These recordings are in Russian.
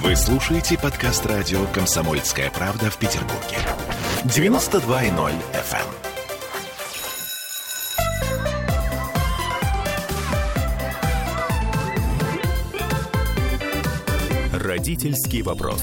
Вы слушаете подкаст радио «Комсомольская правда» в Петербурге. 92.0 FM. Родительский вопрос.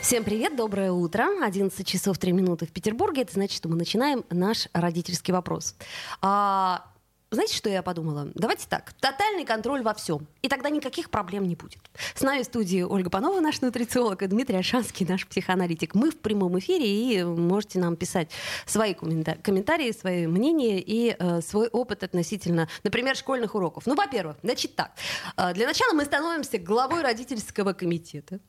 Всем привет, доброе утро. 11 часов 3 минуты в Петербурге. Это значит, что мы начинаем наш родительский вопрос. А, знаете, что я подумала? Давайте так, тотальный контроль во всем, и тогда никаких проблем не будет. С нами в студии Ольга Панова, наш нутрициолог, и Дмитрий Ашанский, наш психоаналитик. Мы в прямом эфире, и можете нам писать свои комментарии, свои мнения и э, свой опыт относительно, например, школьных уроков. Ну, во-первых, значит так, э, для начала мы становимся главой родительского комитета.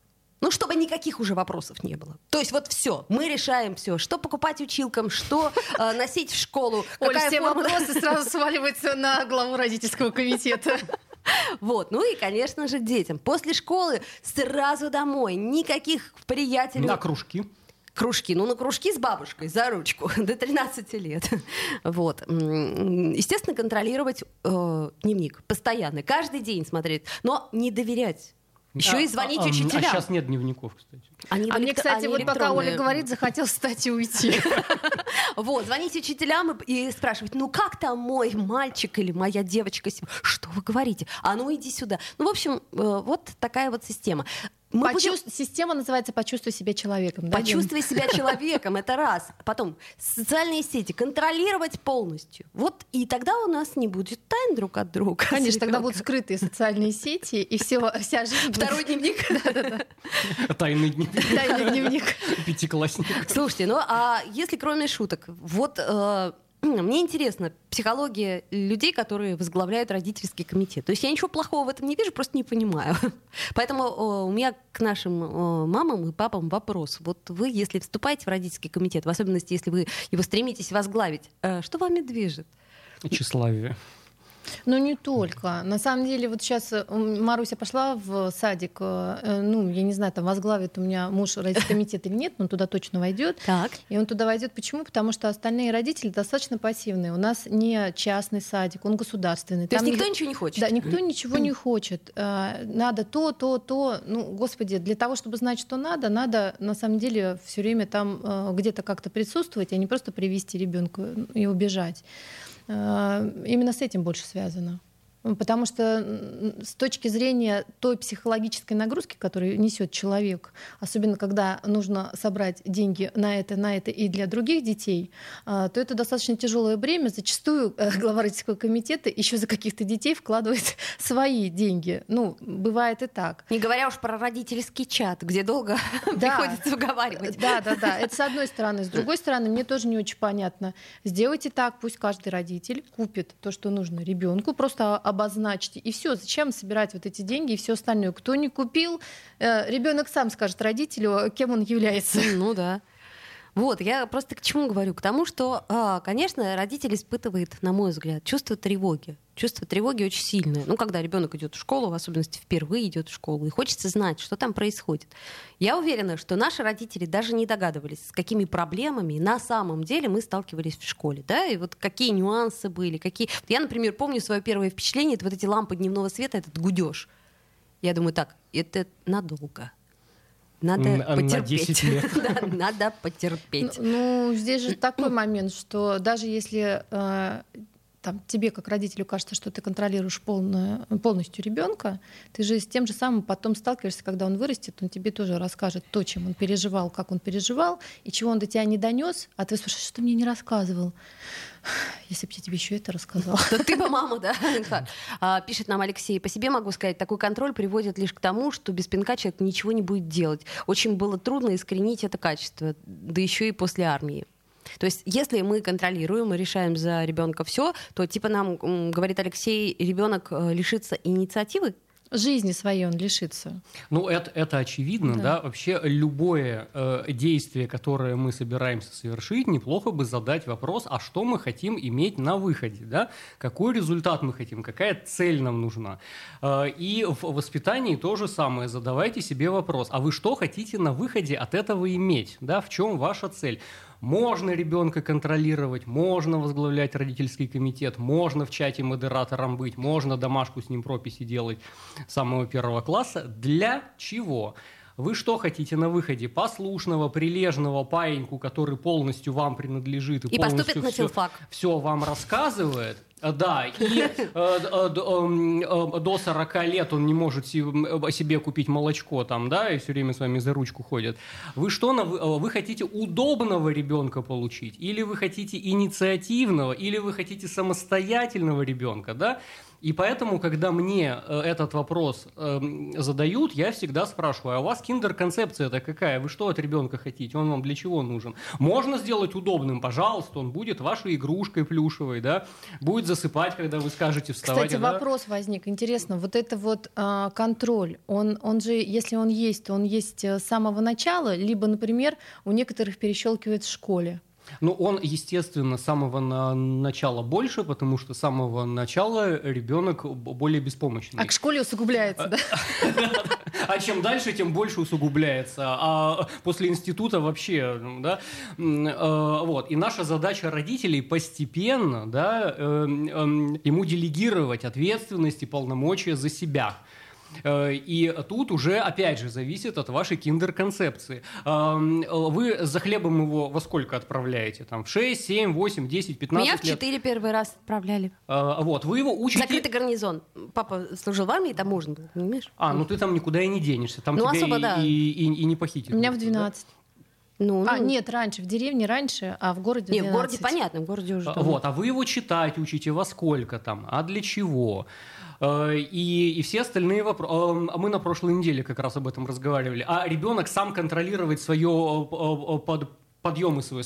Ну, чтобы никаких уже вопросов не было. То есть вот все, мы решаем все, что покупать училкам, что э, носить в школу. Оль, все форма... вопросы сразу сваливаются на главу родительского комитета. Вот, ну и, конечно же, детям. После школы сразу домой, никаких приятелей. На кружки кружки. Ну, на кружки с бабушкой за ручку до 13 лет. Вот. Естественно, контролировать э, дневник постоянно, каждый день смотреть, но не доверять еще а, и звонить а, учителям. А сейчас нет дневников, кстати. Они а мне, кстати, вот пока Оля говорит, захотел встать и уйти. Вот, звонить учителям и спрашивать, ну как там мой мальчик или моя девочка? Что вы говорите? А ну иди сюда. Ну, в общем, э, вот такая вот система. Мы Почувств... будем... Система называется «Почувствуй себя человеком». Да, Почувствуй себя человеком, это раз. Потом социальные сети контролировать полностью. Вот и тогда у нас не будет тайн друг от друга. Конечно, тогда будут скрытые социальные сети, и все, вся жизнь... Второй дневник. Тайный дневник. Тайный дневник. Пятиклассник. Слушайте, ну а если кроме шуток, вот э, мне интересно психология людей, которые возглавляют родительский комитет. То есть я ничего плохого в этом не вижу, просто не понимаю. Поэтому у меня к нашим мамам и папам вопрос. Вот вы, если вступаете в родительский комитет, в особенности, если вы его стремитесь возглавить, э, что вами движет? Тщеславие. Ну, не только. На самом деле, вот сейчас э, Маруся пошла в садик, э, э, ну, я не знаю, там возглавит у меня муж комитет или нет, но туда точно войдет. Так. И он туда войдет. Почему? Потому что остальные родители достаточно пассивные. У нас не частный садик, он государственный. То есть никто ничего не хочет? Да, никто ничего не хочет. Надо то, то, то. Ну, господи, для того, чтобы знать, что надо, надо на самом деле все время там где-то как-то присутствовать, а не просто привести ребенка и убежать. Э, именно с этим больше связано. Потому что с точки зрения той психологической нагрузки, которую несет человек, особенно когда нужно собрать деньги на это, на это и для других детей, а, то это достаточно тяжелое бремя. Зачастую э, глава родительского комитета еще за каких-то детей вкладывает свои деньги. Ну, бывает и так. Не говоря уж про родительский чат, где долго да. приходится уговаривать. Да, да, да. Это с одной стороны. С другой стороны, мне тоже не очень понятно. Сделайте так, пусть каждый родитель купит то, что нужно ребенку, просто обозначьте. И все, зачем собирать вот эти деньги и все остальное? Кто не купил, э, ребенок сам скажет родителю, кем он является. Ну да. Вот, я просто к чему говорю? К тому, что, а, конечно, родитель испытывает, на мой взгляд, чувство тревоги. Чувство тревоги очень сильное. Ну, когда ребенок идет в школу, в особенности впервые идет в школу, и хочется знать, что там происходит. Я уверена, что наши родители даже не догадывались, с какими проблемами на самом деле мы сталкивались в школе, да, и вот какие нюансы были, какие. Я, например, помню свое первое впечатление, это вот эти лампы дневного света, этот гудеж. Я думаю, так, это надолго надо на, потерпеть. На 10 лет. да, надо потерпеть. Ну, ну, здесь же такой момент, что даже если э, там, тебе, как родителю, кажется, что ты контролируешь полную, полностью ребенка, ты же с тем же самым потом сталкиваешься, когда он вырастет, он тебе тоже расскажет то, чем он переживал, как он переживал, и чего он до тебя не донес, а ты спрашиваешь, что ты мне не рассказывал. Если бы я тебе еще это рассказала. Ты бы мама, да? А, пишет нам Алексей. По себе могу сказать, такой контроль приводит лишь к тому, что без пинка человек ничего не будет делать. Очень было трудно искоренить это качество, да еще и после армии. То есть, если мы контролируем и решаем за ребенка все, то типа нам говорит Алексей, ребенок э, лишится инициативы, жизни своей он лишится. Ну, это, это очевидно, да. да. Вообще любое э, действие, которое мы собираемся совершить, неплохо бы задать вопрос, а что мы хотим иметь на выходе, да? Какой результат мы хотим, какая цель нам нужна. Э, и в воспитании то же самое. Задавайте себе вопрос, а вы что хотите на выходе от этого иметь, да? В чем ваша цель? Можно ребенка контролировать, можно возглавлять родительский комитет, можно в чате модератором быть, можно домашку с ним прописи делать с самого первого класса. Для чего? Вы что хотите на выходе? Послушного, прилежного паиньку, который полностью вам принадлежит и, И полностью поступит на все, все вам рассказывает? Э, Да, и э, э, эм, до 40 лет он не может себе купить молочко там, да, и все время с вами за ручку ходит. Вы что, вы хотите удобного ребенка получить? Или вы хотите инициативного? Или вы хотите самостоятельного ребенка, да? И поэтому, когда мне э, этот вопрос эм, задают, я всегда спрашиваю, а у вас киндер-концепция-то какая? Вы что от ребенка хотите? Он вам для чего нужен? Можно сделать удобным, пожалуйста, он будет вашей игрушкой плюшевой, да? Будет засыпать, когда вы скажете вставать. Кстати, да? вопрос возник. Интересно, вот это вот а, контроль, он, он же, если он есть, то он есть э, с самого начала, либо, например, у некоторых перещелкивает в школе. Ну, он, естественно, с самого на- начала больше, потому что с самого начала ребенок более беспомощный. А к школе усугубляется, да? А чем дальше, тем больше усугубляется. А после института вообще, ну, да, э, вот. И наша задача родителей постепенно, да, эм, эм, ему делегировать ответственность и полномочия за себя. Э, И тут уже, опять же, зависит от вашей киндер-концепции. Э, Вы за хлебом его во сколько отправляете? Там в 6, 7, 8, 10, 15 Меня в лет? 4 первый раз отправляли. Э, Вот, вы его учите... Закрытый гарнизон. Папа служил в армии, там можно было, понимаешь? А, ну ты там никуда и не денешься, там Ну, тебя особо, и, да. и, и- и не похитят. У меня в никто, да? 12. Ну, А, ну, нет, раньше, в деревне раньше, а в городе в Не, 12. в городе понятно, в городе уже. А, там- Вот, а вы его читать учите во сколько там, а для чего? Э, И, и все остальные вопросы. Мы на прошлой неделе как раз об этом разговаривали. А ребенок сам контролировать свое э, под подъем и свое,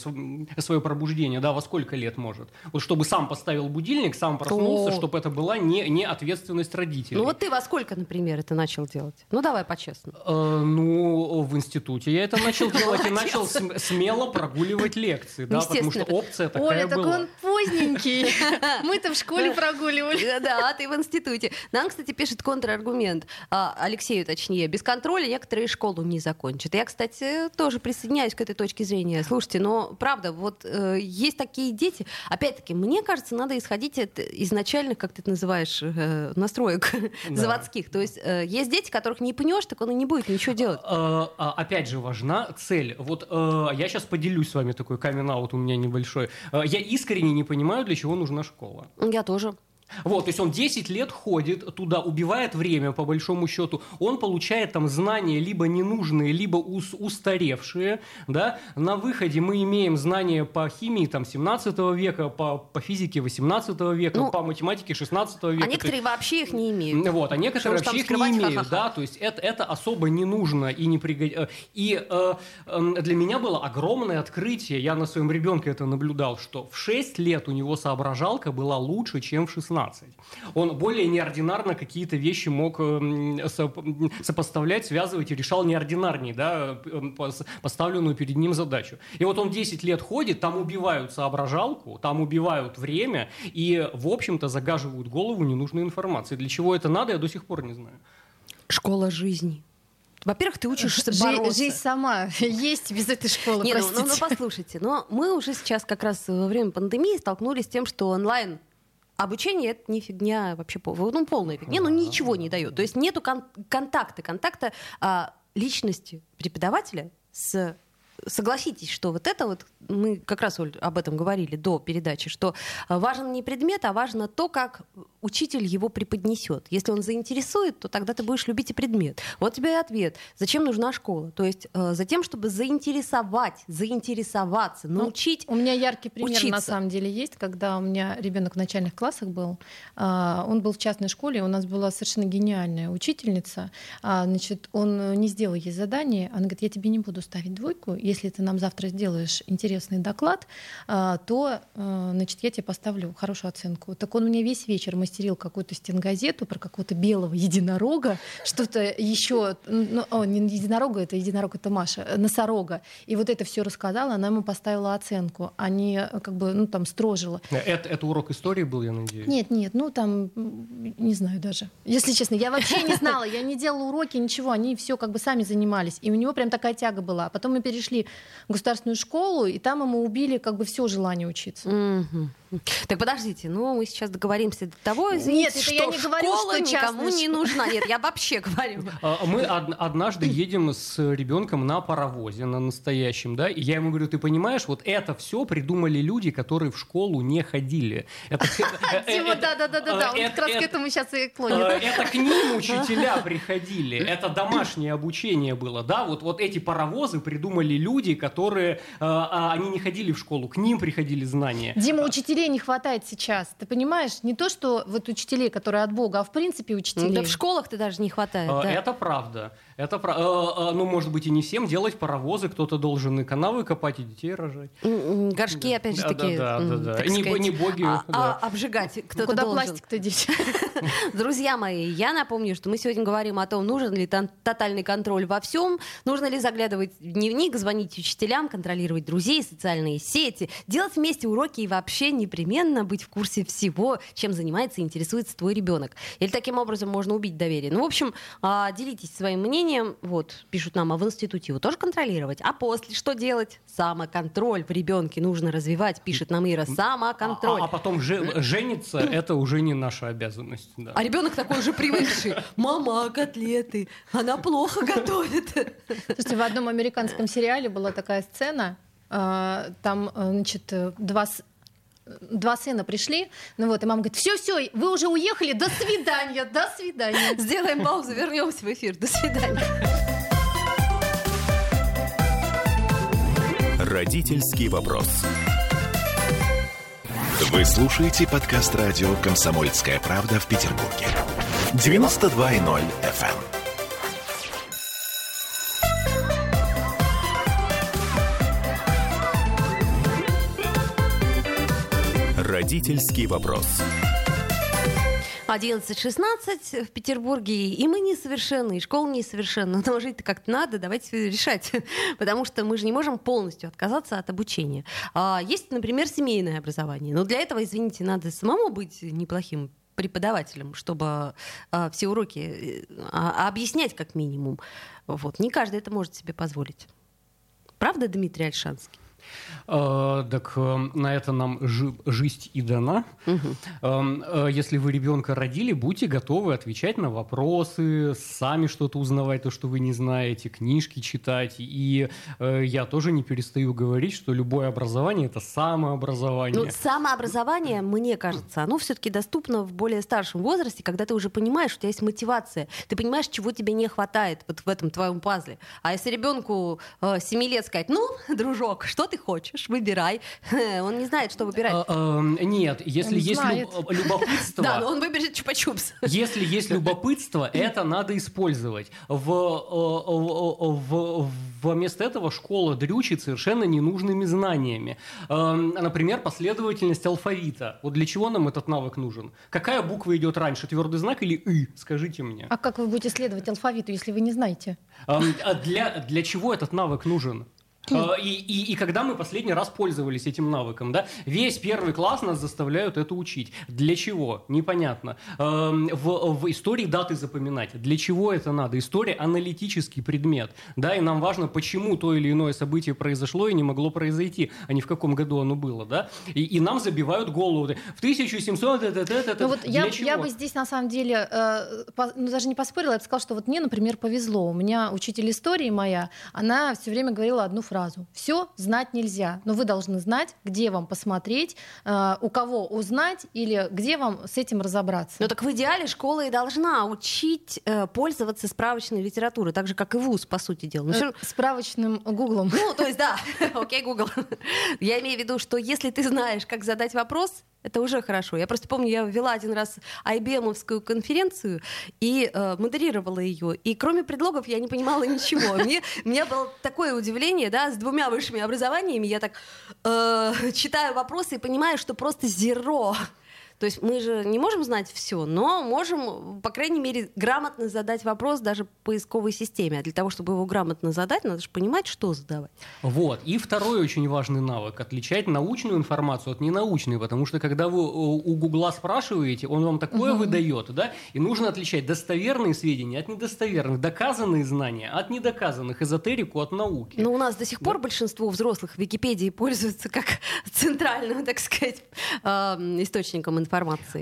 свое пробуждение, да, во сколько лет может? Вот чтобы сам поставил будильник, сам проснулся, О. чтобы это была не, не ответственность родителей. Ну вот ты во сколько, например, это начал делать? Ну давай по-честному. Э, Ну, в институте я это начал делать и начал см- смело прогуливать лекции, да, потому что опция такая Оля, так он поздненький. Мы-то в школе прогуливали. Да, Да, а ты в институте. Нам, кстати, пишет контраргумент, а, Алексею точнее, без контроля некоторые школу не закончат. Я, кстати, тоже присоединяюсь к этой точке зрения. Слушайте, но правда, вот э, есть такие дети, опять-таки, мне кажется, надо исходить от изначальных, как ты это называешь, э, настроек Да. заводских. То есть э, есть дети, которых не пнешь, так он и не будет ничего делать. Э, а, Опять же, важна цель. Вот э, я сейчас поделюсь с вами такой камин-аут у меня небольшой. Э, Я искренне не понимаю, для чего нужна школа. Я тоже. Вот, то есть он 10 лет ходит туда, убивает время, по большому счету. Он получает там знания либо ненужные, либо ус- устаревшие, да. На выходе мы имеем знания по химии там 17 века, по, по физике 18 века, Ну, по математике 16 века. А То есть- некоторые вообще их не имеют. вот, а некоторые вообще их не имеют, ха-ха-ха. да, то есть это, это особо не нужно и не пригодится. И э, эм, для меня было огромное открытие, я на своем ребенке это наблюдал, что в 6 лет у него соображалка была лучше, чем в 16. Он более неординарно какие-то вещи мог соп- сопоставлять, связывать и решал неординарней, да, э, пос- поставленную перед ним задачу. И вот он 10 лет ходит, там убивают соображалку, там убивают время и, в общем-то, загаживают голову ненужной информацией. Для чего это надо, я до сих пор не знаю. Школа жизни. Во-первых, ты учишься Жи- бороться. Жизнь сама есть без этой школы, Не, ну, ну, ну, простите. послушайте, но мы уже сейчас как раз во время пандемии столкнулись с тем, что онлайн обучение это не фигня вообще, ну полная фигня, ну ничего не дает. То есть нету кон- контакта, контакта а, личности преподавателя с Согласитесь, что вот это вот, мы как раз, Оль, об этом говорили до передачи, что важен не предмет, а важно то, как учитель его преподнесет. Если он заинтересует, то тогда ты будешь любить и предмет. Вот тебе и ответ. Зачем нужна школа? То есть э, за тем, чтобы заинтересовать, заинтересоваться, Ну, научить. У меня яркий пример на учиться. самом деле есть, когда у меня ребенок в начальных классах был. а, Он был в частной школе, у нас была совершенно гениальная учительница. А, Значит, он э, не сделал ей задание. Она говорит, я тебе не буду ставить двойку. Если ты нам завтра сделаешь интересный доклад, а, то, э, значит, я тебе поставлю хорошую оценку. Так он мне весь вечер, мы смастерил какую-то стенгазету про какого-то белого единорога, что-то еще, ну, о, не единорога, это единорог, это Маша, э, носорога. И вот это все рассказала, она ему поставила оценку, а не э, как бы, ну, там, строжила. Это, это урок истории был, я надеюсь? Нет, нет, ну, там, не знаю даже. Если честно, я вообще не знала, я не делала уроки, ничего, они все как бы сами занимались. И у него прям такая тяга была. Потом мы перешли в государственную школу, и там ему убили как бы все желание учиться. Мгм. Так подождите, ну мы сейчас договоримся до того, извините, Нет, что я не говорю, школа что никому не нужна. Нет, я вообще говорю. А, Мы од- однажды едем с ребенком на паровозе, на настоящем, да, и я ему говорю, ты понимаешь, вот это все придумали люди, которые в школу не ходили. Это, э, э, Дима, да-да-да-да, он э, как раз к это- этому сейчас и клонит. Это к ним учителя приходили, это домашнее обучение было, да, вот, вот эти паровозы придумали люди, которые, а, они не ходили в школу, к ним приходили знания. Дима, учителей не хватает сейчас. Ты понимаешь, не то, что вот учителей, которые от Бога, а в принципе учителей. Да в школах-то даже не хватает. Э, да. Это правда. Это пра- э, э, Ну, может быть, и не всем делать паровозы, кто-то должен и канавы копать, и детей рожать. М, м, Горшки, опять же Да, таки, да, да, да, да. так Не сказать, не боги, а- да. а обжигать кто-то Куда должен. пластик-то деть? Друзья мои, я напомню, что мы сегодня говорим о том, нужен ли тотальный контроль во всем, нужно ли заглядывать в дневник, звонить учителям, контролировать друзей, социальные сети, делать вместе уроки и вообще непременно быть в курсе всего, чем занимается и интересуется твой ребенок. Или таким образом можно убить доверие. Ну, в общем, а, делитесь своим мнением. Вот, пишут нам, а в институте его тоже контролировать? А после что делать? Самоконтроль в ребенке нужно развивать, пишет нам Ира. Самоконтроль. А, а потом же- жениться это уже не наша обязанность. да. А ребенок такой уже привыкший. Мама, котлеты. Она плохо готовит. Слушайте, в одном американском сериале была такая сцена, а, там, а, значит, э, два с- Два сына пришли, ну вот, и мама говорит, все, все, вы уже уехали, до свидания, до свидания. Сделаем паузу, вернемся в эфир. До свидания. Родительский вопрос. Вы слушаете подкаст радио «Комсомольская правда» в Петербурге. 92.0 FM. Родительский вопрос. 11.16 в Петербурге, и мы несовершенны, и школа несовершенна. Но жить-то как-то надо, давайте решать. Потому что мы же не можем полностью отказаться от обучения. А, есть, например, семейное образование. Но для этого, извините, надо самому быть неплохим преподавателем, чтобы а, все уроки э, а, объяснять как минимум. Вот. Не каждый это может себе позволить. Правда, Дмитрий Альшанский? Э, Так э, на это нам жи- жизнь и дана. Эм, э, Если вы ребенка родили, будьте готовы отвечать на вопросы, сами что-то узнавать, то, что вы не знаете, книжки читать. И я тоже не перестаю говорить, что любое образование это самообразование. Ну, самообразование, мне кажется, оно все-таки доступно в более старшем возрасте, когда ты уже понимаешь, у тебя есть мотивация, ты понимаешь, чего тебе не хватает вот в этом твоем пазле. А если ребенку э, 7 лет сказать, ну, дружок, что ты хочешь, выбирай, он не знает, что выбирать. Э, эм, Нет, если Он есть любопытство. Да, но он выберет чупа-чупс. Если есть любопытство, это надо использовать. В, э, в, вместо этого школа дрючит совершенно ненужными знаниями. Эм, Например, последовательность алфавита. Вот для чего нам этот навык нужен? Какая буква идет раньше, твердый знак или «ы»? Скажите мне. А как вы будете следовать алфавиту, если вы не знаете? Эм, а Для, для чего этот навык нужен? Э, И, и, и когда мы последний раз пользовались этим навыком, да, весь первый класс нас заставляют это учить. Для чего? Непонятно. Эм, В, в истории даты запоминать. Для чего это надо? История аналитический предмет, да, и нам важно, почему то или иное событие произошло и не могло произойти, а не в каком году оно было, да. И, и нам забивают голову. В 1700 это, Ну вот для я, чего? я бы здесь на самом деле э, по- ну, даже не поспорила, я бы сказала, что вот мне, например, повезло. У меня учитель истории моя, она все время говорила одну фразу. Все знать нельзя, но вы должны знать, где вам посмотреть, э, у кого узнать или где вам с этим разобраться. Ну так в идеале школа и должна учить э, пользоваться справочной литературой, так же, как и вуз, по сути дела. Но всё Э, Справочным гуглом. Ну, то есть, да, окей, Google. Я имею в виду, что если ты знаешь, как задать вопрос, это уже хорошо. Я просто помню, я вела один раз IBM-овскую конференцию и э, модерировала ее. И кроме предлогов я не понимала ничего. Мне, у меня было такое удивление, да, с двумя высшими образованиями. Я так э, читаю вопросы и понимаю, что просто зеро. То есть мы же не можем знать все, но можем, по крайней мере, грамотно задать вопрос даже поисковой системе. А для того, чтобы его грамотно задать, надо же понимать, что задавать. Вот. И второй очень важный навык – отличать научную информацию от ненаучной, потому что когда вы у Гугла спрашиваете, он вам такое угу. выдает, да, и нужно отличать достоверные сведения от недостоверных, доказанные знания от недоказанных, эзотерику от науки. Но у нас до сих пор да. большинство взрослых в Википедии пользуются как центральным, так сказать, источником информации.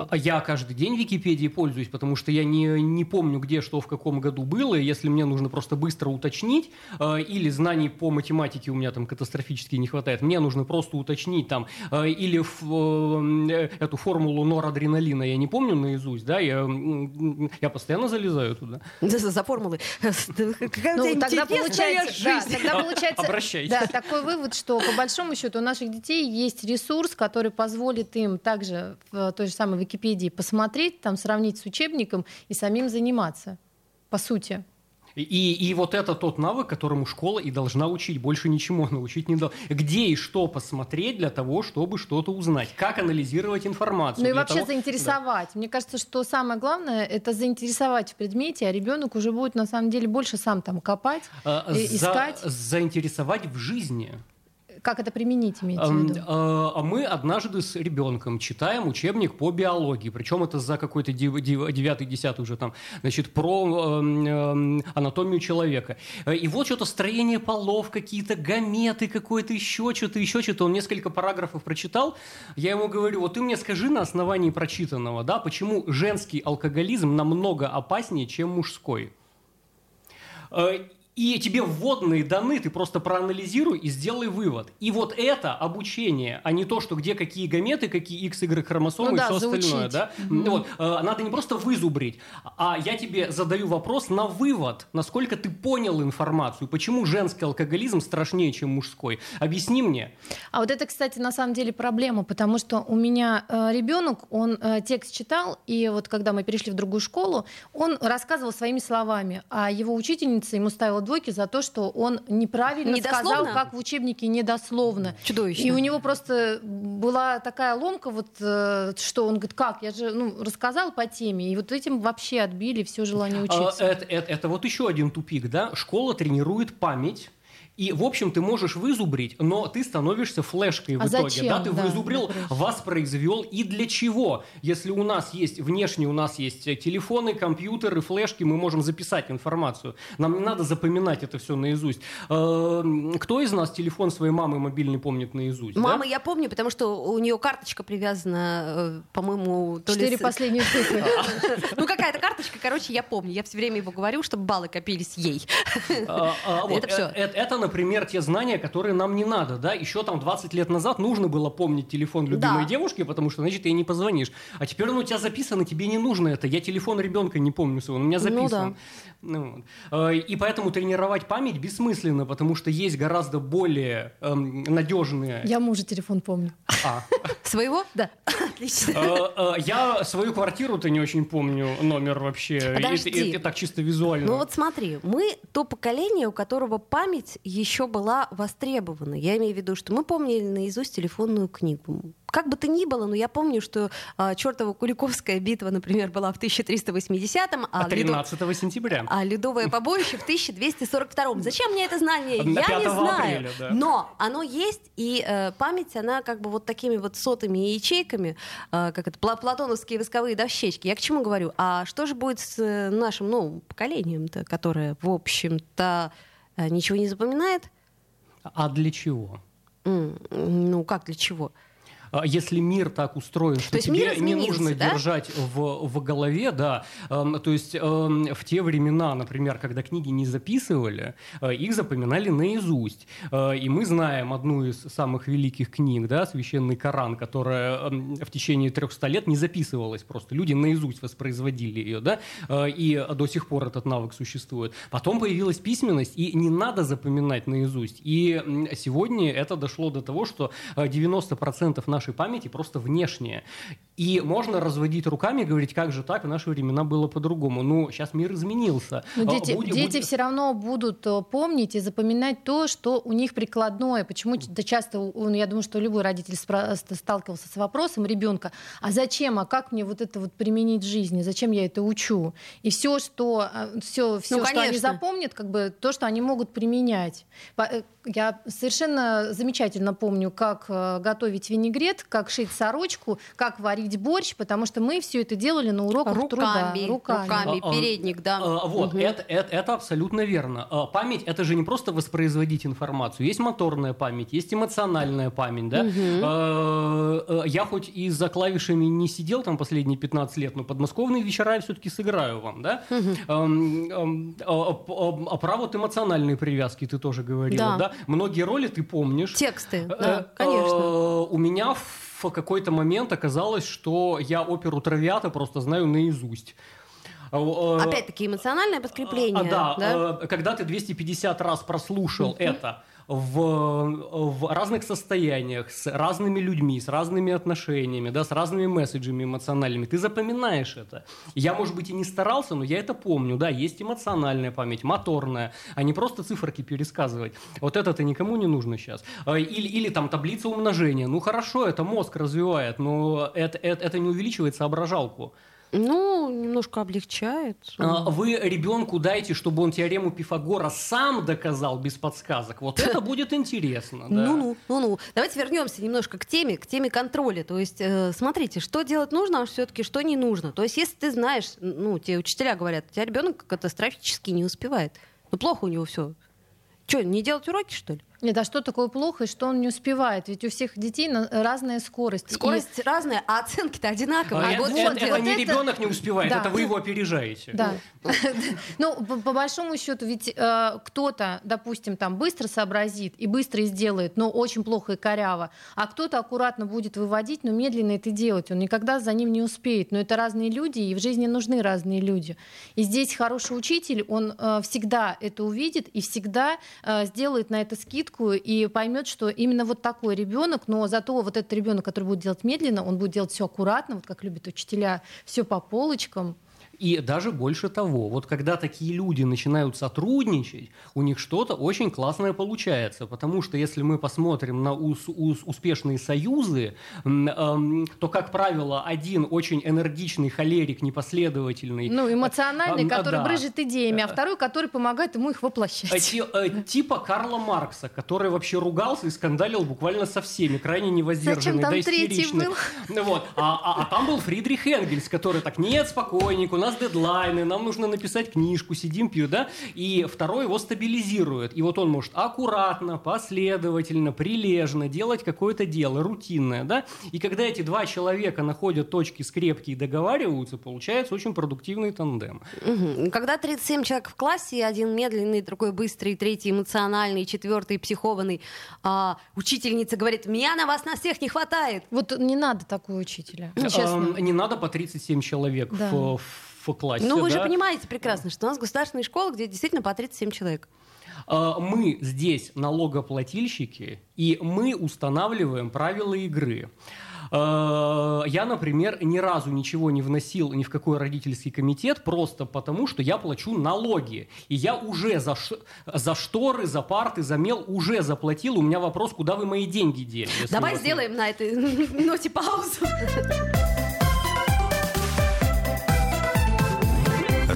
А я каждый день Википедией пользуюсь, потому что я не, не помню, где что в каком году было, и если мне нужно просто быстро уточнить, э, или знаний по математике у меня там катастрофически не хватает, мне нужно просто уточнить там, э, или в, э, эту формулу норадреналина я не помню наизусть, да, я, я постоянно залезаю туда. За, за формулы. Ну, тогда получается, да, тогда получается Обращайтесь. Да, такой вывод, что по большому счету у наших детей есть ресурс, который позволит им также в той же самой Википедии посмотреть, там сравнить с учебником и самим заниматься, по сути. И, и вот это тот навык, которому школа и должна учить. Больше ничему научить не должна. Где и что посмотреть для того, чтобы что-то узнать. Как анализировать информацию. Ну и вообще того... заинтересовать. Да. Мне кажется, что самое главное это заинтересовать в предмете, а ребенок уже будет на самом деле больше сам там копать, искать. За, заинтересовать в жизни. Как это применить, имеете в виду? А, а мы однажды с ребенком читаем учебник по биологии, причем это за какой-то девятый, десятый уже там, значит, про анатомию человека. И вот что-то строение полов, какие-то гаметы, какое-то еще что-то, еще что-то. Он несколько параграфов прочитал. Я ему говорю, вот ты мне скажи на основании прочитанного, да, почему женский алкоголизм намного опаснее, чем мужской. И тебе вводные даны, ты просто проанализируй и сделай вывод. И вот это обучение, а не то, что где какие гаметы, какие X, Y хромосомы ну, и да, все заучить. остальное. Да? Mm-hmm. Вот, э, надо не просто вызубрить, а я тебе задаю вопрос на вывод, насколько ты понял информацию, почему женский алкоголизм страшнее, чем мужской. Объясни мне. А вот это, кстати, на самом деле проблема, потому что у меня э, ребенок, он э, текст читал, и вот когда мы перешли в другую школу, он рассказывал своими словами, а его учительница ему ставила двойки за то, что он неправильно сказал, как в учебнике недословно. Чудовищно. И у него просто была такая ломка, вот, э, что он говорит, как, я же ну, рассказал по теме, и вот этим вообще отбили все желание а, учиться. А, это, это, это вот еще один тупик, да? Школа тренирует память и, в общем, ты можешь вызубрить, но ты становишься флешкой в а итоге. Зачем? Да, ты да, вызубрил, воспроизвел. И для чего? Если у нас есть, внешне у нас есть телефоны, компьютеры, флешки, мы можем записать информацию. Нам не надо запоминать это все наизусть. Эм, кто из нас телефон своей мамы мобильный помнит наизусть? Мама да? я помню, потому что у нее карточка привязана, э, по-моему, то Четыре последние цифры. Ну, какая-то карточка, короче, я помню. Я все время его говорю, чтобы баллы копились ей. А, а, это все. Э, это например, те знания, которые нам не надо, да, еще там 20 лет назад нужно было помнить телефон любимой да. девушки, потому что, значит, ей не позвонишь. А теперь он у тебя записан, и тебе не нужно это. Я телефон ребенка не помню свой, он у меня записан. Ну, да. Ну, вот. Э, и поэтому тренировать память бессмысленно, потому что есть гораздо более эм, надежные... Я мужа телефон помню. А. Своего? Да. Отлично. Э, э, я свою квартиру-то не очень помню номер вообще. Подожди. И, так чисто визуально. Ну вот смотри, мы то поколение, у которого память еще была востребована. Я имею в виду, что мы помнили наизусть телефонную книгу как бы то ни было, но я помню, что а, чертова Куликовская битва, например, была в 1380-м. А, 13 Ледо... сентября. А Ледовое побоище в 1242-м. Зачем мне это знание? Я не знаю. Апреля, да. Но оно есть, и э, память, она как бы вот такими вот сотыми ячейками, э, как это, платоновские восковые дощечки. Я к чему говорю? А что же будет с э, нашим новым поколением-то, которое, в общем-то, ничего не запоминает? А для чего? Ну, как для чего? А если мир так устроен, что тебе не нужно да? держать в, в голове, да, э, то есть э, в те времена, например, когда книги не записывали, э, их запоминали наизусть. Э, и мы знаем одну из самых великих книг, да, Священный Коран, которая э, в течение 300 лет не записывалась просто. Люди наизусть воспроизводили ее, да, э, и до сих пор этот навык существует. Потом появилась письменность, и не надо запоминать наизусть. И сегодня это дошло до того, что 90% наших нашей памяти просто внешнее. И можно разводить руками и говорить, как же так, в наши времена было по-другому. Ну, сейчас мир изменился. Но А, дети, будь- дети будь- все равно будут э, помнить и запоминать то, что у них прикладное. Почему да часто, у- я думаю, что любой родитель спра- сталкивался с вопросом ребенка, а зачем, а как мне вот это вот применить в жизни, зачем я это учу? И все, что, все, все что они запомнят, как бы то, что они могут применять. Э, Я совершенно замечательно помню, как э, готовить винегрет, как шить сорочку, как варить борщ, потому что мы все это делали на уроках труда. Руками, руками, А, а, передник, да. А, Вот, это, это, это абсолютно верно. А, Память это же не просто воспроизводить информацию. Есть моторная память, есть эмоциональная память. Да? А, Я хоть и за клавишами не сидел там последние 15 лет, но подмосковные вечера я все-таки сыграю вам. Да? Ам, а, про вот эмоциональные привязки ты тоже говорила. Да. Да? Многие роли ты помнишь. Тексты, Э, да, конечно. э, У меня в какой-то момент оказалось, что я оперу Травиата просто знаю наизусть. Э, э, Опять-таки эмоциональное подкрепление. а, да, да? э, когда ты 250 раз прослушал это в, в разных состояниях, с разными людьми, с разными отношениями, да, с разными месседжами эмоциональными, ты запоминаешь это. Я, может быть, и не старался, но я это помню, да, есть эмоциональная память, моторная, а не просто циферки пересказывать. Вот это-то никому не нужно сейчас. Или, или там таблица умножения. Ну хорошо, это мозг развивает, но это, это, это не увеличивает соображалку. Ну, немножко облегчает. А, Вы ребенку дайте, чтобы он теорему Пифагора сам доказал без подсказок. Вот это будет интересно. да. Ну-ну, ну-ну. Давайте вернемся немножко к теме, к теме контроля. То есть, э, смотрите, что делать нужно, а все-таки что не нужно. То есть, если ты знаешь, ну, тебе учителя говорят, у тебя ребенок катастрофически не успевает. Ну, плохо у него все. Что, не делать уроки, что ли? Нет, а что такое плохо и что он не успевает? Ведь у всех детей на- разная скорость. И- Скорость разная, а оценки-то одинаковые. А вот это, в чем это- не это- ребенок не успевает, Да. это вы его опережаете. Да. Ну, по, по большому счету, ведь э, кто-то, допустим, там быстро сообразит и быстро сделает, но очень плохо и коряво, а кто-то аккуратно будет выводить, но медленно это делать. Он никогда за ним не успеет. Но это разные люди, и в жизни нужны разные люди. И здесь хороший учитель, он э, всегда это увидит и всегда э, сделает на это скидку и поймет, что именно вот такой ребенок, но зато вот этот ребенок, который будет делать медленно, он будет делать все аккуратно, вот как любят учителя, все по полочкам. И даже больше того, вот когда такие люди начинают сотрудничать, у них что-то очень классное получается. Потому что если мы посмотрим на ус- ус- успешные союзы, эм, то, как правило, один очень энергичный холерик, непоследовательный, Ну, эмоциональный, А, а, который да. брыжет идеями, а второй, который помогает ему их воплощать. ти- э, типа Карла Маркса, который вообще ругался и скандалил буквально со всеми, крайне невоздержанный, Зачем там да, истеричный. был? Вот. А, а- а там был Фридрих Энгельс, который так, нет, спокойник, у нас дедлайны, нам нужно написать книжку, сидим, пью, да, и второй его стабилизирует. И вот он может аккуратно, последовательно, прилежно делать какое-то дело, рутинное, да, и когда эти два человека находят точки скрепки и договариваются, получается очень продуктивный тандем. Мгм. Когда 37 человек в классе, один медленный, другой быстрый, третий эмоциональный, четвертый психованный, а учительница говорит, меня на вас на всех не хватает. Вот не надо такого учителя, честно. Эм, Не надо по 37 человек Да. в, в классе. Ну, вы же да. понимаете прекрасно, что у нас государственная школа, где действительно по 37 человек. А, Мы здесь налогоплательщики, и мы устанавливаем правила игры. А, Я, например, ни разу ничего не вносил ни в какой родительский комитет, просто потому, что я плачу налоги. И я уже за, ш- за шторы, за парты, за мел уже заплатил. У меня вопрос, куда вы мои деньги дели? Давай нет? сделаем на этой ноте паузу.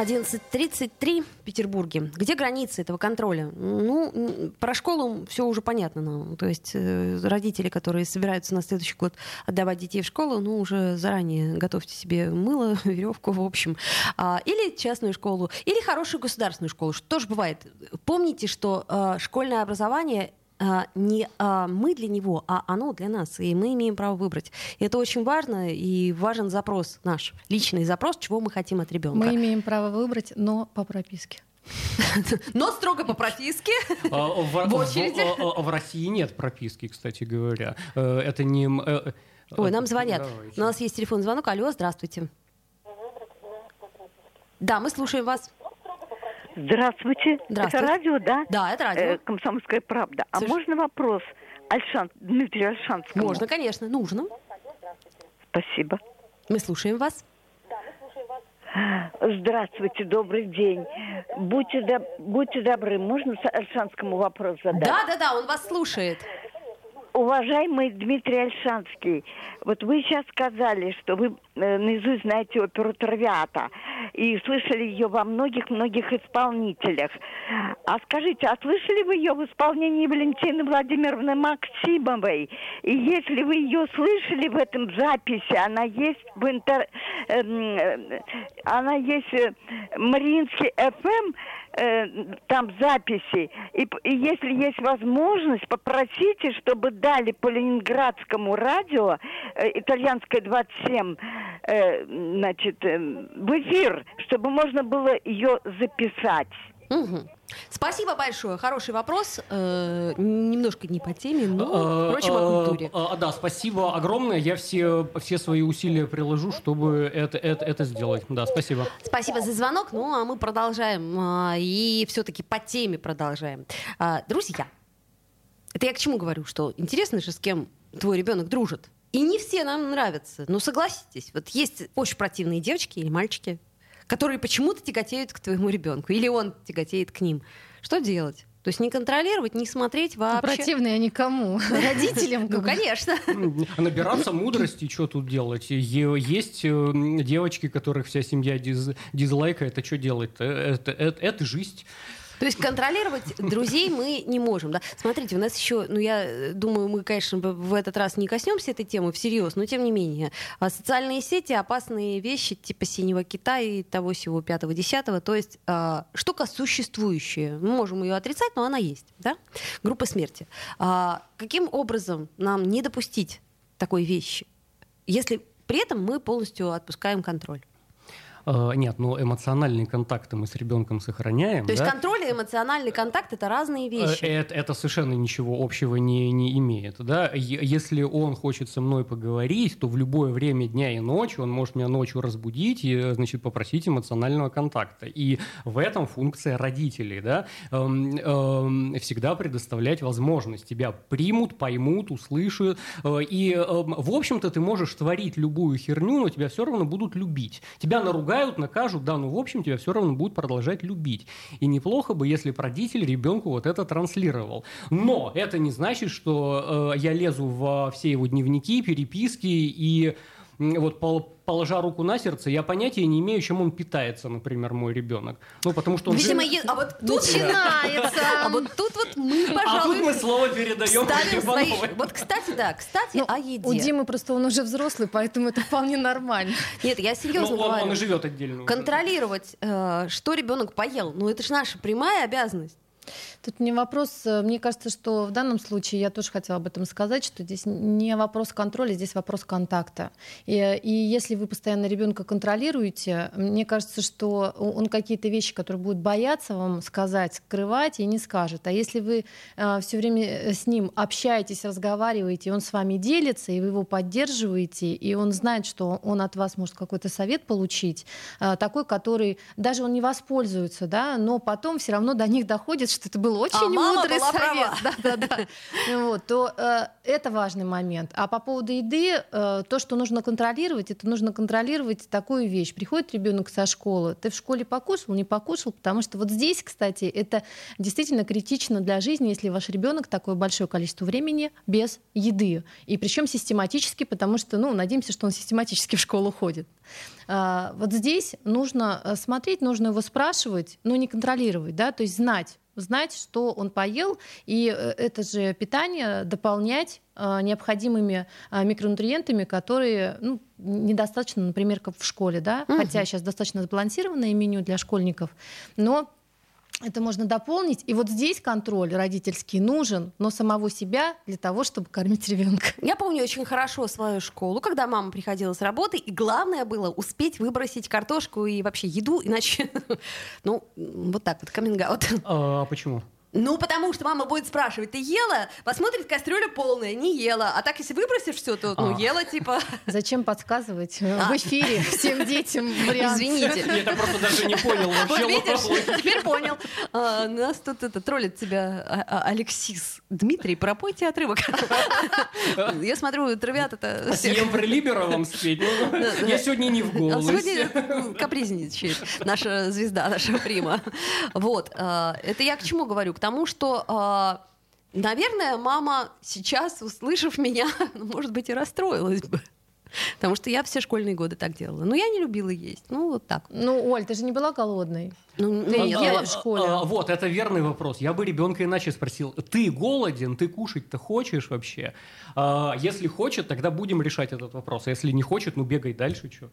11.33 в Петербурге. Где границы этого контроля? Ну, про школу все уже понятно нам. То есть э, родители, которые собираются на следующий год отдавать детей в школу, ну, уже заранее готовьте себе мыло, веревку, в общем. А, или частную школу, или хорошую государственную школу, что тоже бывает. Помните, что э, школьное образование не а, мы для него, а оно для нас, и мы имеем право выбрать. И это очень важно, и важен запрос наш, личный запрос, чего мы хотим от ребенка. Мы имеем право выбрать, но по прописке. Но строго по прописке. А, В очереди. в- а, России нет прописки, кстати говоря. Э, Это не... м, э, Ой, э, нам звонят. У нас есть телефон звонок. Алло, здравствуйте. Да, мы слушаем вас. Здравствуйте. Здравствуйте. Это радио, да? Да, это Э, радио. Комсомольская правда. А Слыш- можно вопрос Альшан, Дмитрию Альшанскому? Можно, конечно, нужно. Спасибо. Мы слушаем вас. Здравствуйте, добрый день. Будьте, доб- будьте добры, можно Альшанскому вопрос задать? Да, да, да, он вас слушает. Уважаемый Дмитрий Альшанский, вот вы сейчас сказали, что вы э, наизусть знаете оперу «Травиата» и слышали ее во многих-многих исполнителях. А скажите, а слышали вы ее в исполнении Валентины Владимировны Максимовой? И если вы ее слышали в этом записи, она есть в интер... эм, э, она есть э, Мариинский ФМ, э, там записи. И, и если есть возможность, попросите, чтобы дали по ленинградскому радио, э, итальянское 27, э, значит, э, в эфир, чтобы можно было ее записать. Мгм. Спасибо большое. Хороший вопрос. Э, немножко не по теме, но, Э, впрочем, о культуре. э, э, Да, спасибо огромное. Я все, все свои усилия приложу, чтобы это, это, это сделать. Да, спасибо. Спасибо за звонок. Ну, а мы продолжаем. а, И все-таки по теме продолжаем. А, Друзья, это я к чему говорю? Что интересно же, с кем твой ребенок дружит. И не все нам нравятся. Ну, согласитесь. Вот есть очень противные девочки или мальчики, которые почему-то тяготеют к твоему ребенку. Или он тяготеет к ним. Что делать? То есть не контролировать, не смотреть вообще. Противные они кому? Родителям? Ну, конечно. М, Набираться мудрости, что тут делать? Есть э, девочки, которых вся семья диз- дизлайкает, а что делать? Это, это, это жизнь. То есть контролировать друзей мы не можем. Да? Смотрите, у нас еще, ну я э, думаю, мы, конечно, в этот раз не коснемся этой темы всерьез, но тем не менее. А Социальные сети, опасные вещи типа синего кита и того всего пятого, десятого. То есть а, штука существующая. Мы можем ее отрицать, но она есть. Да? Группа смерти. А, каким образом нам не допустить такой вещи, если при этом мы полностью отпускаем контроль? Э, Нет, но эмоциональные контакты мы с ребенком сохраняем. То есть да? контроль и эмоциональный контакт это разные Э, вещи. Это, это совершенно ничего общего не, не имеет. Да? Если он хочет со мной поговорить, то в любое время дня и ночи он может меня ночью разбудить и э, значит, попросить эмоционального контакта. И в этом функция родителей. Да? Эм, эм, всегда предоставлять возможность. Тебя примут, поймут, услышат. Э, И, эм, в общем-то, ты можешь творить любую херню, но тебя все равно будут любить. Тебя наругают, накажут, да, но в общем тебя все равно будут продолжать любить. И неплохо бы, если бы родитель ребенку вот это транслировал. Но это не значит, что э, я лезу во все его дневники, переписки и вот пол- положа руку на сердце, я понятия не имею, чем он питается, например, мой ребенок. Ну, потому что он... Видимо, жив- е- а вот тут Начинается. А вот тут вот мы, А тут пожалуй, мы слово передаем свои... Вот, кстати, да, кстати, Ну, о еде. У Димы просто он уже взрослый, поэтому это вполне нормально. Нет, я Ну, серьезно он, он говорю. и живет отдельно. Контролировать, э, что ребенок поел, ну это же наша прямая обязанность. Тут не вопрос, э, мне кажется, что в данном случае я тоже хотела об этом сказать, что здесь не вопрос контроля, здесь вопрос контакта. И, и если вы постоянно ребенка контролируете, мне кажется, что он какие-то вещи, которые будет бояться вам сказать, скрывать и не скажет. А если вы все время э, с ним общаетесь, разговариваете, и он с вами делится, и вы его поддерживаете, и он знает, что он от вас может какой-то совет получить, э, такой, который даже он не воспользуется, да, но потом все равно до них доходит, что это был очень А мудрый совет. права. Да, да, да. Вот, то э, это важный момент. А по поводу еды, э, то, что нужно контролировать, это нужно контролировать такую вещь. Приходит ребенок со школы, ты в школе покушал, не покушал, потому что вот здесь, кстати, это действительно критично для жизни, если ваш ребенок такое большое количество времени без еды. И причем систематически, потому что, ну, надеемся, что он систематически в школу ходит. А, Вот здесь нужно э, смотреть, нужно его спрашивать, но не контролировать, да, то есть знать, знать, что он поел, и э, это же питание дополнять э, необходимыми э, микронутриентами, которые ну, недостаточно, например, как в школе, да, Мгм. хотя сейчас достаточно сбалансированное меню для школьников, но это можно дополнить. И вот здесь контроль родительский нужен, но самого себя для того, чтобы кормить ребенка. Я помню очень хорошо свою школу, когда мама приходила с работы, и главное было успеть выбросить картошку и вообще еду, иначе, ну, вот так вот, каминг А почему? Ну, потому что мама будет спрашивать, ты ела? Посмотрит, кастрюля полная, не ела. А так, если выбросишь все, то, ну, А. ела, типа... Зачем подсказывать А. в эфире всем детям вариант? Извините. Я это просто даже не понял Вот вообще. видишь, теперь понял. А, Нас тут это троллит тебя а, а, Алексис. Дмитрий, пропойте отрывок. Я смотрю, травят это А всех. Съем Либера вам спеть? Я сегодня не в А голосе. Сегодня капризничает наша звезда, наша прима. Вот. Это я к чему говорю? Тому, что а, Наверное, мама сейчас, услышав меня, ну, может быть, и расстроилась бы. Потому что я все школьные годы так делала. Но я не любила есть. Ну, вот так. Ну, Оль, ты же не была голодной. Ну, Ты нет, ела я- в школе. А, Вот, это верный вопрос. Я бы ребенка иначе спросил. Ты голоден? Ты кушать-то хочешь вообще? А, Если хочет, тогда будем решать этот вопрос. А если не хочет, ну бегай дальше, что?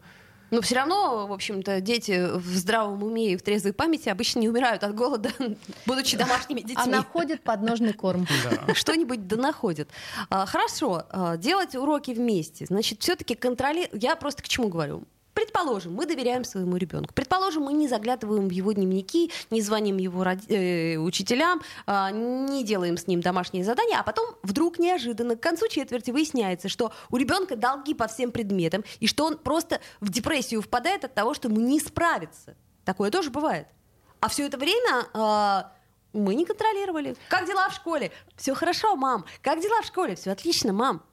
Но все равно, в общем-то, дети в здравом уме и в трезвой памяти обычно не умирают от голода, будучи домашними детьми. А находит подножный корм. Что-нибудь да находят. А, хорошо, а, делать уроки вместе. Значит, все-таки контролировать. Я просто к чему говорю? Предположим, мы доверяем своему ребенку. Предположим, мы не заглядываем в его дневники, не звоним его роди- э, учителям, а, не делаем с ним домашние задания, а потом вдруг неожиданно к концу четверти выясняется, что у ребенка долги по всем предметам, и что он просто в депрессию впадает от того, что ему не справится. Такое тоже бывает. А все это время а, мы не контролировали. Как дела в школе? Все хорошо, мам. Как дела в школе? Все отлично, мам.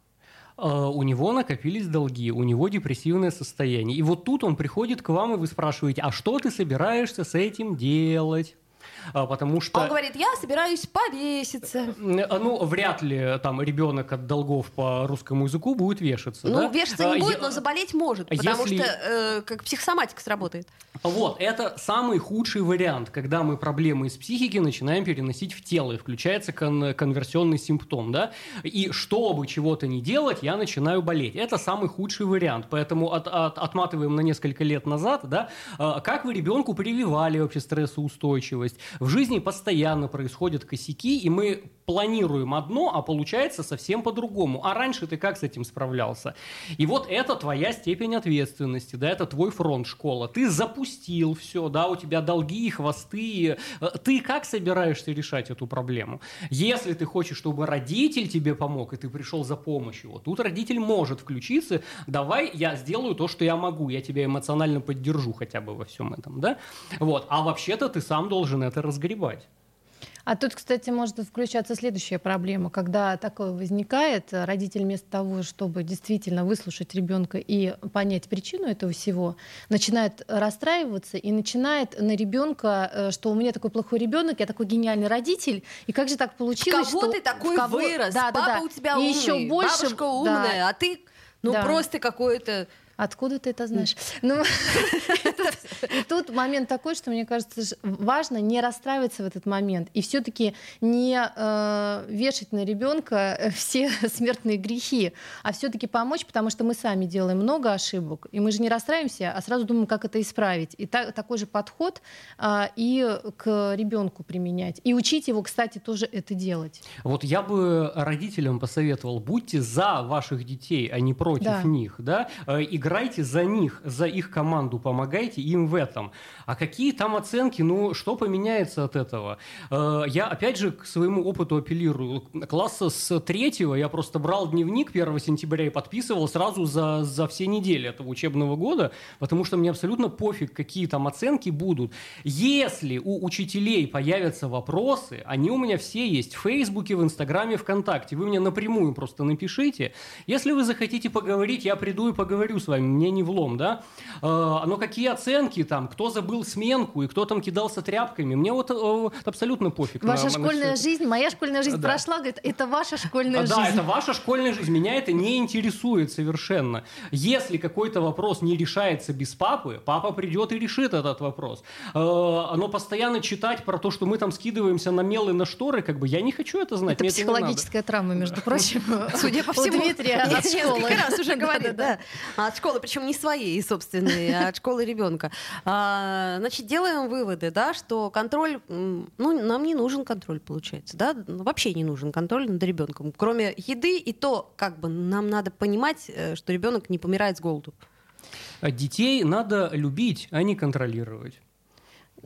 А, У него накопились долги, у него депрессивное состояние. И вот тут он приходит к вам, и вы спрашиваете, а что ты собираешься с этим делать? А, Потому что... Он говорит, я собираюсь повеситься. А, Ну, вряд ли там ребенок от долгов по русскому языку будет вешаться. Ну, да? вешаться А, не будет, я- но заболеть может, потому Если- что э, как психосоматика сработает. Вот, это самый худший вариант, когда мы проблемы из психики начинаем переносить в тело, и включается кон- конверсионный симптом, да, и чтобы чего-то не делать, я начинаю болеть. Это самый худший вариант, поэтому от- от- отматываем на несколько лет назад, да, как вы ребенку прививали вообще стрессоустойчивость. В жизни постоянно происходят косяки, и мы планируем одно, а получается совсем по-другому. А раньше ты как с этим справлялся? И вот это твоя степень ответственности, да, это твой фронт школа. Ты запустил все, да, у тебя долги, хвосты. Э, Ты как собираешься решать эту проблему? Если ты хочешь, чтобы родитель тебе помог, и ты пришел за помощью, вот тут родитель может включиться, давай я сделаю то, что я могу, я тебя эмоционально поддержу хотя бы во всем этом, да? Вот, а вообще-то ты сам должен это разгребать. А тут, кстати, может включаться следующая проблема. Когда такое возникает, э, родитель вместо того, чтобы действительно выслушать ребенка и понять причину этого всего, начинает расстраиваться и начинает на ребенка, э, что у меня такой плохой ребенок, я такой гениальный родитель, и как же так В получилось, кого что ты такой в кого- вырос? Да, да, Папа да. у тебя и умный, еще больше, бабушка да. умная, а ты ну Да. просто какой-то... Откуда ты это знаешь? Ну, и тут момент такой, что мне кажется, важно не расстраиваться в этот момент и все-таки не э, вешать на ребенка все смертные грехи, а все-таки помочь, потому что мы сами делаем много ошибок, и мы же не расстраиваемся, а сразу думаем, как это исправить. И та- такой же подход а, и к ребенку применять. И учить его, кстати, тоже это делать. Вот я бы родителям посоветовал, будьте за ваших детей, а не против Да. них, да, Э, играйте за них, за их команду, помогайте им в этом. А какие там оценки, ну, что поменяется от этого? Э, Я, опять же, к своему опыту апеллирую. Класса с третьего я просто брал дневник 1 сентября и подписывал сразу за, за все недели этого учебного года, потому что мне абсолютно пофиг, какие там оценки будут. Если у учителей появятся вопросы, они у меня все есть в Фейсбуке, в Инстаграме, ВКонтакте. Вы мне напрямую просто напишите. Если вы захотите поговорить, я приду и поговорю с вами, мне не влом, да? Э, Но какие оценки там, кто забыл сменку и кто там кидался тряпками, мне вот э, абсолютно пофиг. на- Ваша на школьная это. жизнь, моя школьная жизнь Да. прошла, говорит, это ваша школьная А, жизнь. Да, это ваша школьная жизнь. Меня это не интересует совершенно. Если какой-то вопрос не решается без папы, папа придет и решит этот вопрос. Э, Но постоянно читать про то, что мы там скидываемся на мелы, на шторы, как бы я не хочу это знать. Это психологическая травма, между прочим, Судя по всему, Дмитрия от школы. раз уже говорит, да. А От школы, причем не своей собственной, а от школы ребенка. А, значит, делаем выводы, да, что контроль, ну, нам не нужен контроль, получается, да, ну, вообще не нужен контроль над ребенком, кроме еды и то, как бы нам надо понимать, э, что ребенок не помирает с голоду. Детей надо любить, а не контролировать.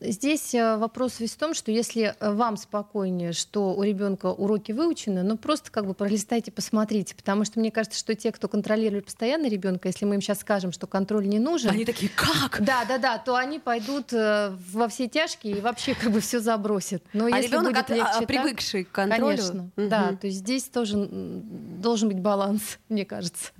Здесь э, вопрос весь в том, что если э, вам спокойнее, что у ребенка уроки выучены, ну просто как бы пролистайте, посмотрите, потому что мне кажется, что те, кто контролирует постоянно ребенка, если мы им сейчас скажем, что контроль не нужен, они такие как? Да, да, да, то они пойдут э, во все тяжкие и вообще как бы все забросят. Но а если ребенок будет легче, привыкший к контролю, конечно, угу. да, то есть здесь тоже должен быть баланс, мне кажется.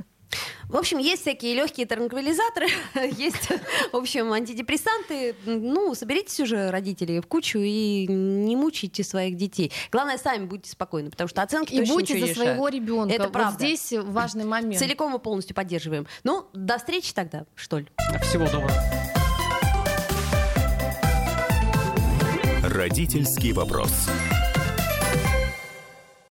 В общем, есть всякие легкие транквилизаторы, есть, в общем, антидепрессанты. Ну, соберитесь уже, родители, в кучу и не мучайте своих детей. Главное, сами будьте спокойны, потому что оценки и точно будьте за своего ребенка. Это правда. Вот здесь важный момент. Целиком и полностью поддерживаем. Ну, до встречи тогда, что ли. Всего доброго. Родительский вопрос.